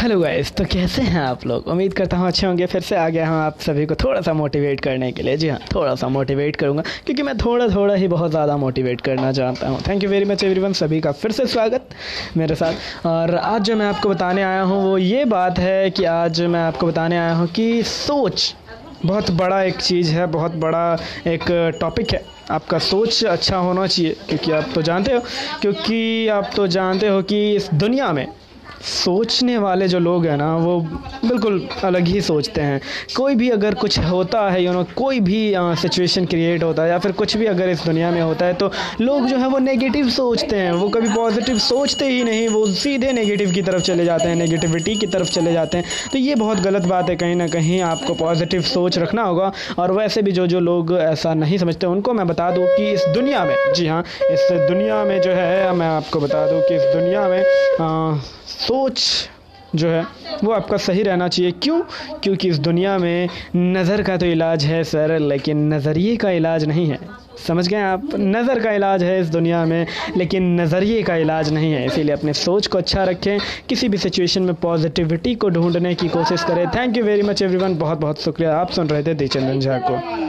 Hello guys तो कैसे हैं आप लोग? उम्मीद करता हूँ अच्छे होंगे। फिर से आ गया हूँ आप सभी को थोड़ा सा मोटिवेट करने के लिए। जी हाँ थोड़ा सा मोटिवेट करूँगा, क्योंकि मैं थोड़ा थोड़ा ही बहुत ज़्यादा मोटिवेट करना चाहता हूँ। Thank you very much everyone सभी का फिर से स्वागत मेरे साथ। और आज जो मैं आपको बताने आया हूँ, वो ये बात है कि आज मैं आपको बताने आया हूँ कि सोच बहुत बड़ा एक चीज़ है, बहुत बड़ा एक टॉपिक है। आपका सोच अच्छा होना चाहिए, क्योंकि आप तो जानते हो, क्योंकि आप तो जानते हो कि इस दुनिया में सोचने वाले जो लोग हैं ना वो बिल्कुल अलग ही सोचते हैं। कोई भी अगर कुछ होता है यू नो कोई भी सिचुएशन क्रिएट होता है या फिर कुछ भी अगर इस दुनिया में होता है तो लोग जो है वो नेगेटिव सोचते हैं। वो कभी पॉजिटिव सोचते ही नहीं वो सीधे नेगेटिव की तरफ़ चले जाते हैं नेगेटिविटी की तरफ़ चले जाते हैं। तो ये बहुत गलत बात है कहीं ना कहीं आपको पॉजिटिव सोच रखना होगा। और वैसे भी जो जो लोग ऐसा नहीं समझते उनको मैं बता दूँ कि इस दुनिया में जी हाँ इस दुनिया में जो है मैं आपको बता दूँ कि इस दुनिया में आ, सोच जो है, वो आपका सही रहना चाहिए। क्यों? क्योंकि इस दुनिया में नज़र का तो इलाज है, सर, लेकिन नज़रिए का इलाज नहीं है। समझ गए आप? नज़र का इलाज है इस दुनिया में, लेकिन नज़रिए का इलाज नहीं है। इसीलिए अपने सोच को अच्छा रखें, किसी भी सिचुएशन में पॉजिटिविटी को ढूँढने की कोशिश करें। Thank you very much everyone बहुत बहुत शुक्रिया। आप सुन रहे थे दी चंदन झा को।